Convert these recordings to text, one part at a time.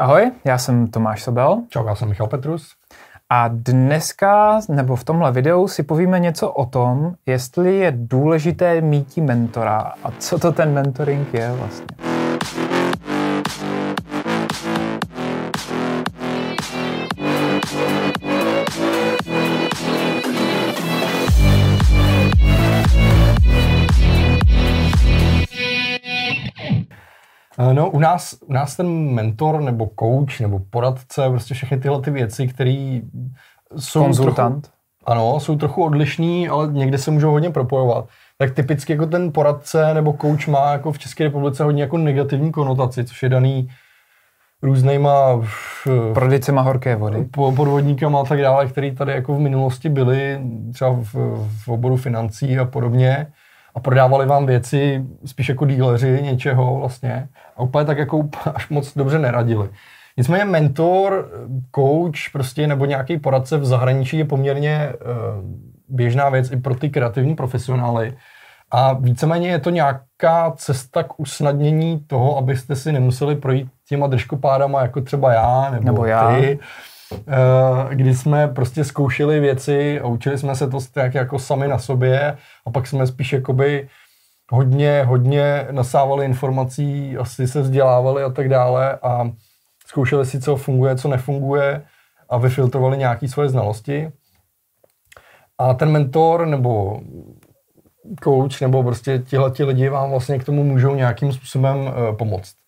Ahoj, já jsem Tomáš Sobel. Čau, já jsem Michal Petrus. A dneska, nebo v tomhle videu, si povíme něco o tom, jestli je důležité mít mentora a co to ten mentoring je vlastně. No, u nás, u nás ten mentor nebo coach nebo poradce, prostě všechny tyhle ty věci, které jsou Konzultant. Trochu, ano, jsou trochu odlišný, ale někde se můžou hodně propojovat. Tak typicky jako ten poradce nebo coach má jako v České republice hodně jako negativní konotaci, což je daný různýma prodejcema horké vody, podvodníkama a tak dále, který tady jako v minulosti byli, třeba v, v oboru financí a podobně a prodávali vám věci spíš jako díleři něčeho vlastně a úplně tak jako až moc dobře neradili. Nicméně mentor, coach prostě nebo nějaký poradce v zahraničí je poměrně uh, běžná věc i pro ty kreativní profesionály. A víceméně je to nějaká cesta k usnadnění toho, abyste si nemuseli projít těma držkopádama, jako třeba já nebo, nebo já. ty, kdy jsme prostě zkoušeli věci a učili jsme se to tak jako sami na sobě a pak jsme spíš jakoby hodně, hodně nasávali informací, asi se vzdělávali a tak dále a zkoušeli si, co funguje, co nefunguje a vyfiltrovali nějaké svoje znalosti. A ten mentor nebo coach nebo prostě tihle lidi vám vlastně k tomu můžou nějakým způsobem uh, pomoct.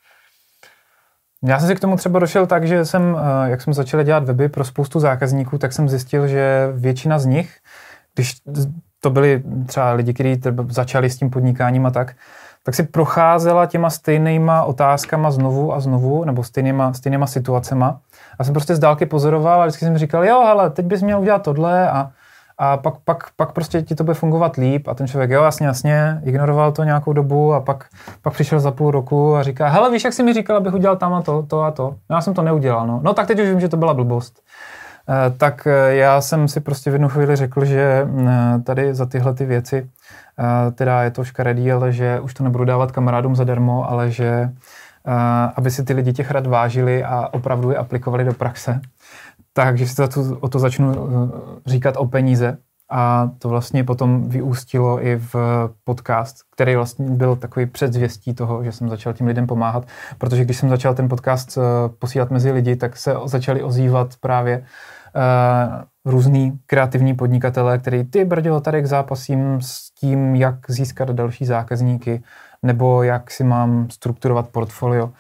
Já jsem si k tomu třeba došel tak, že jsem, eh, jak jsme začali dělat weby pro spoustu zákazníků, tak jsem zjistil, že většina z nich, když to byli třeba lidi, kteří začali s tím podnikáním a tak, tak si procházela těma stejnýma otázkama znovu a znovu, nebo stejnýma, stejnýma situacema. A jsem prostě z dálky pozoroval a vždycky jsem říkal, jo, ale teď bys měl udělat tohle a, a pak, pak, pak prostě ti to bude fungovat líp a ten člověk, jo, jasně, jasně, ignoroval to nějakou dobu a pak, pak přišel za půl roku a říká, hele, víš, jak jsi mi říkal, abych udělal tam a to, to a to. Já jsem to neudělal, no. No tak teď už vím, že to byla blbost. Eh, tak eh, já jsem si prostě v jednu chvíli řekl, že eh, tady za tyhle ty věci, teda je to škaredý, ale že už to nebudu dávat kamarádům zadarmo, ale že aby si ty lidi těch rad vážili a opravdu je aplikovali do praxe. Takže si to, o to začnu říkat o peníze, a to vlastně potom vyústilo i v podcast, který vlastně byl takový předzvěstí toho, že jsem začal tím lidem pomáhat, protože když jsem začal ten podcast posílat mezi lidi, tak se začali ozývat právě uh, různý kreativní podnikatelé, který ty brdělo tady k zápasím s tím, jak získat další zákazníky, nebo jak si mám strukturovat portfolio,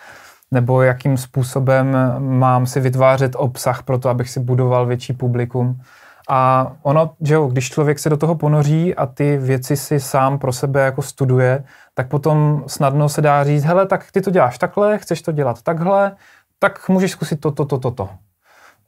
nebo jakým způsobem mám si vytvářet obsah pro to, abych si budoval větší publikum. A ono, že jo, když člověk se do toho ponoří a ty věci si sám pro sebe jako studuje, tak potom snadno se dá říct, hele, tak ty to děláš takhle, chceš to dělat takhle, tak můžeš zkusit toto, toto, toto. To.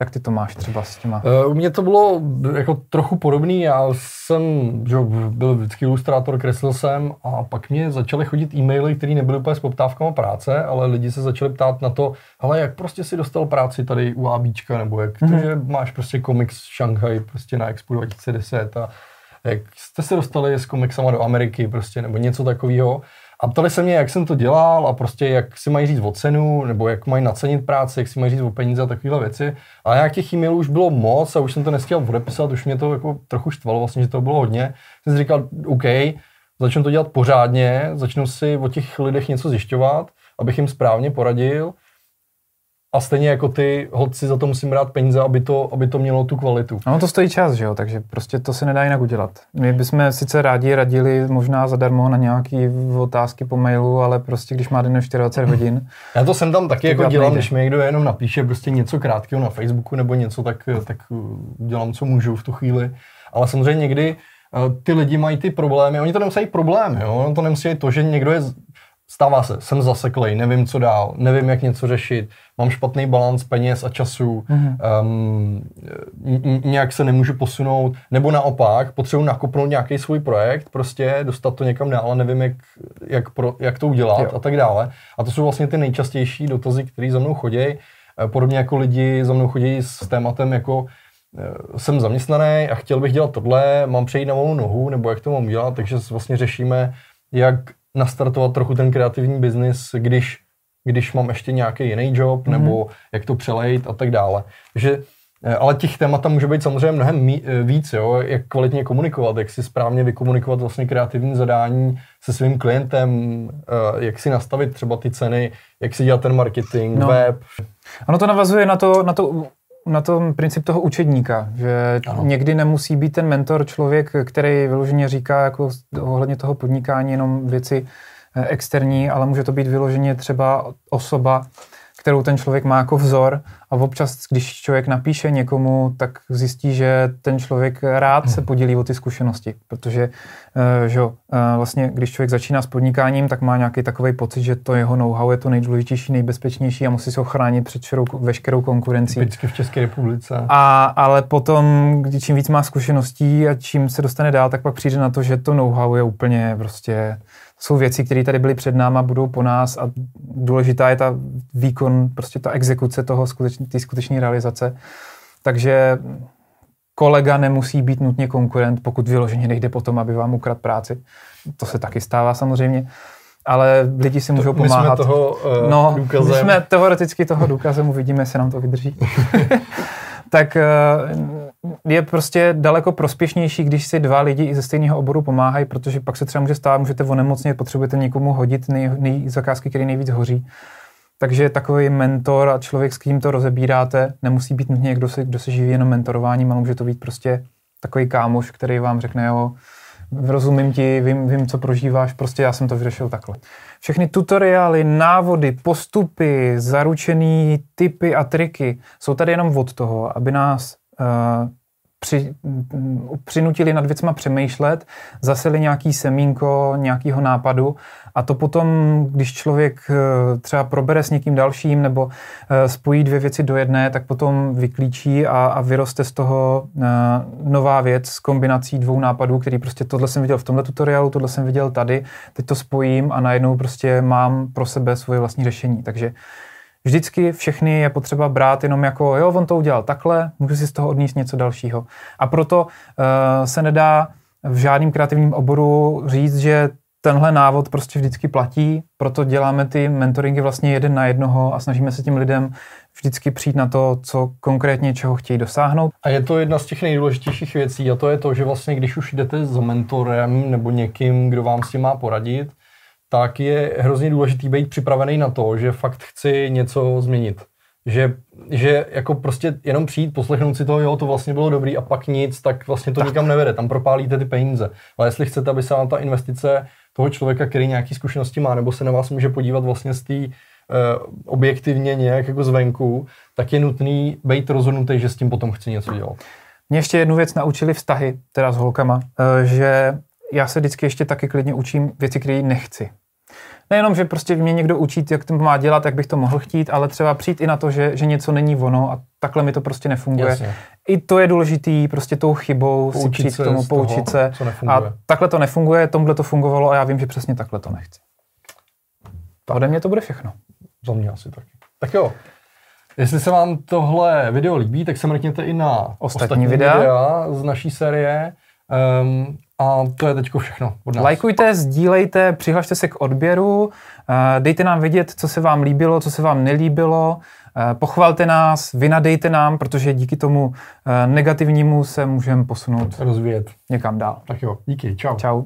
Jak ty to máš třeba s těma? Uh, u mě to bylo jako trochu podobný. Já jsem že byl vždycky ilustrátor, kreslil jsem a pak mě začaly chodit e-maily, které nebyly úplně s poptávkama práce, ale lidi se začali ptát na to, ale jak prostě si dostal práci tady u ABčka, nebo jak mm-hmm. to, že máš prostě komiks Shanghai prostě na Expo 2010 a jak jste se dostali s komiksama do Ameriky prostě, nebo něco takového. A ptali se mě, jak jsem to dělal a prostě jak si mají říct o cenu, nebo jak mají nacenit práci, jak si mají říct o peníze a takovéhle věci. A jak těch e-mailů už bylo moc a už jsem to nestihl odepisat, už mě to jako trochu štvalo vlastně, že to bylo hodně. Jsem si říkal, OK, začnu to dělat pořádně, začnu si o těch lidech něco zjišťovat, abych jim správně poradil a stejně jako ty holci za to musím brát peníze, aby to, aby to mělo tu kvalitu. No to stojí čas, že jo, takže prostě to se nedá jinak udělat. My bychom sice rádi radili možná zadarmo na nějaké otázky po mailu, ale prostě když má den 24 hodin. Já to jsem tam taky jako dělám, nejde. když mi někdo jenom napíše prostě něco krátkého na Facebooku nebo něco, tak, tak dělám, co můžu v tu chvíli. Ale samozřejmě někdy eh, ty lidi mají ty problémy, oni to nemusí problémy, jo? to nemusí to, že někdo je Stává se, jsem zaseklej, nevím, co dál, nevím, jak něco řešit, mám špatný balans peněz a času, mm-hmm. um, nějak se nemůžu posunout, nebo naopak, potřebuji nakopnout nějaký svůj projekt, prostě dostat to někam dál nevím, jak, jak, pro, jak to udělat jo. a tak dále. A to jsou vlastně ty nejčastější dotazy, které za mnou chodí. Eh, podobně jako lidi za mnou chodí s tématem jako eh, jsem zaměstnaný a chtěl bych dělat tohle, mám přejít na volnou nohu, nebo jak to mám dělat, takže vlastně řešíme, jak nastartovat trochu ten kreativní biznis, když když mám ještě nějaký jiný job, mm-hmm. nebo jak to přelejt a tak dále. Takže Eh, ale těch témat tam může být samozřejmě mnohem mí, eh, víc, jo? jak kvalitně komunikovat, jak si správně vykomunikovat vlastně kreativní zadání se svým klientem, eh, jak si nastavit třeba ty ceny, jak si dělat ten marketing, no. web. Ono to navazuje na to, na to na tom princip toho učedníka, že ano. někdy nemusí být ten mentor člověk, který vyloženě říká jako ohledně toho podnikání jenom věci externí, ale může to být vyloženě třeba osoba, kterou ten člověk má jako vzor a občas, když člověk napíše někomu, tak zjistí, že ten člověk rád se hmm. podělí o ty zkušenosti, protože uh, že, uh, vlastně, když člověk začíná s podnikáním, tak má nějaký takový pocit, že to jeho know-how je to nejdůležitější, nejbezpečnější a musí se ochránit před širou, veškerou konkurencí. Vždycky v České republice. A, ale potom, když čím víc má zkušeností a čím se dostane dál, tak pak přijde na to, že to know-how je úplně prostě jsou věci, které tady byly před náma, budou po nás a důležitá je ta výkon, prostě ta exekuce toho skutečný, ty skutečné realizace. Takže kolega nemusí být nutně konkurent, pokud vyloženě nejde potom, aby vám ukradl práci. To se taky stává samozřejmě. Ale lidi si můžou to, pomáhat. My jsme toho uh, no, důkazem. My jsme teoreticky toho důkazem, uvidíme, jestli nám to vydrží. tak eh, je prostě daleko prospěšnější, když si dva lidi ze stejného oboru pomáhají, protože pak se třeba může stát, můžete onemocnit, potřebujete někomu hodit nej, nej, zakázky, který nejvíc hoří. Takže takový mentor a člověk, s kým to rozebíráte, nemusí být nutně někdo, kdo se živí jenom mentorováním, ale může to být prostě takový kámoš, který vám řekne, jo, rozumím ti, vím, vím, co prožíváš, prostě já jsem to vyřešil takhle. Všechny tutoriály, návody, postupy, zaručený typy a triky jsou tady jenom od toho, aby nás při, přinutili nad věcma přemýšlet, zaseli nějaký semínko nějakého nápadu a to potom, když člověk eh, třeba probere s někým dalším nebo eh, spojí dvě věci do jedné, tak potom vyklíčí a, a vyroste z toho eh, nová věc s kombinací dvou nápadů, který prostě tohle jsem viděl v tomhle tutoriálu, tohle jsem viděl tady, teď to spojím a najednou prostě mám pro sebe svoje vlastní řešení. Takže vždycky všechny je potřeba brát jenom jako, jo, on to udělal takhle, můžu si z toho odníst něco dalšího. A proto uh, se nedá v žádném kreativním oboru říct, že tenhle návod prostě vždycky platí, proto děláme ty mentoringy vlastně jeden na jednoho a snažíme se tím lidem vždycky přijít na to, co konkrétně čeho chtějí dosáhnout. A je to jedna z těch nejdůležitějších věcí a to je to, že vlastně když už jdete za mentorem nebo někým, kdo vám s tím má poradit, tak je hrozně důležitý být připravený na to, že fakt chci něco změnit. Že, že jako prostě jenom přijít, poslechnout si to, jo, to vlastně bylo dobrý a pak nic, tak vlastně to tak. nikam nevede, tam propálíte ty peníze. Ale jestli chcete, aby se vám ta investice toho člověka, který nějaké zkušenosti má, nebo se na vás může podívat vlastně z té uh, objektivně nějak jako zvenku, tak je nutný být rozhodnutý, že s tím potom chci něco dělat. Mě ještě jednu věc naučili vztahy, teda s holkama, uh, že já se vždycky ještě taky klidně učím věci, které nechci. Nejenom, že prostě mě někdo učí, jak to má dělat, jak bych to mohl chtít, ale třeba přijít i na to, že, že něco není ono a takhle mi to prostě nefunguje. Jasně. I to je důležitý, prostě tou chybou poučit si přijít k tomu, poučit se. A takhle to nefunguje, tomhle to fungovalo a já vím, že přesně takhle to nechci. Tak. Ode mě to bude všechno. Za mě asi taky. Tak jo. Jestli se vám tohle video líbí, tak se mrkněte i na ostatní, ostatní videa. videa z naší série. Um, a to je teď všechno od nás. Lajkujte, sdílejte, přihlašte se k odběru, eh, dejte nám vědět, co se vám líbilo, co se vám nelíbilo, eh, pochvalte nás, vynadejte nám, protože díky tomu eh, negativnímu se můžeme posunout rozvíjet někam dál. Tak jo, díky, čau. Čau.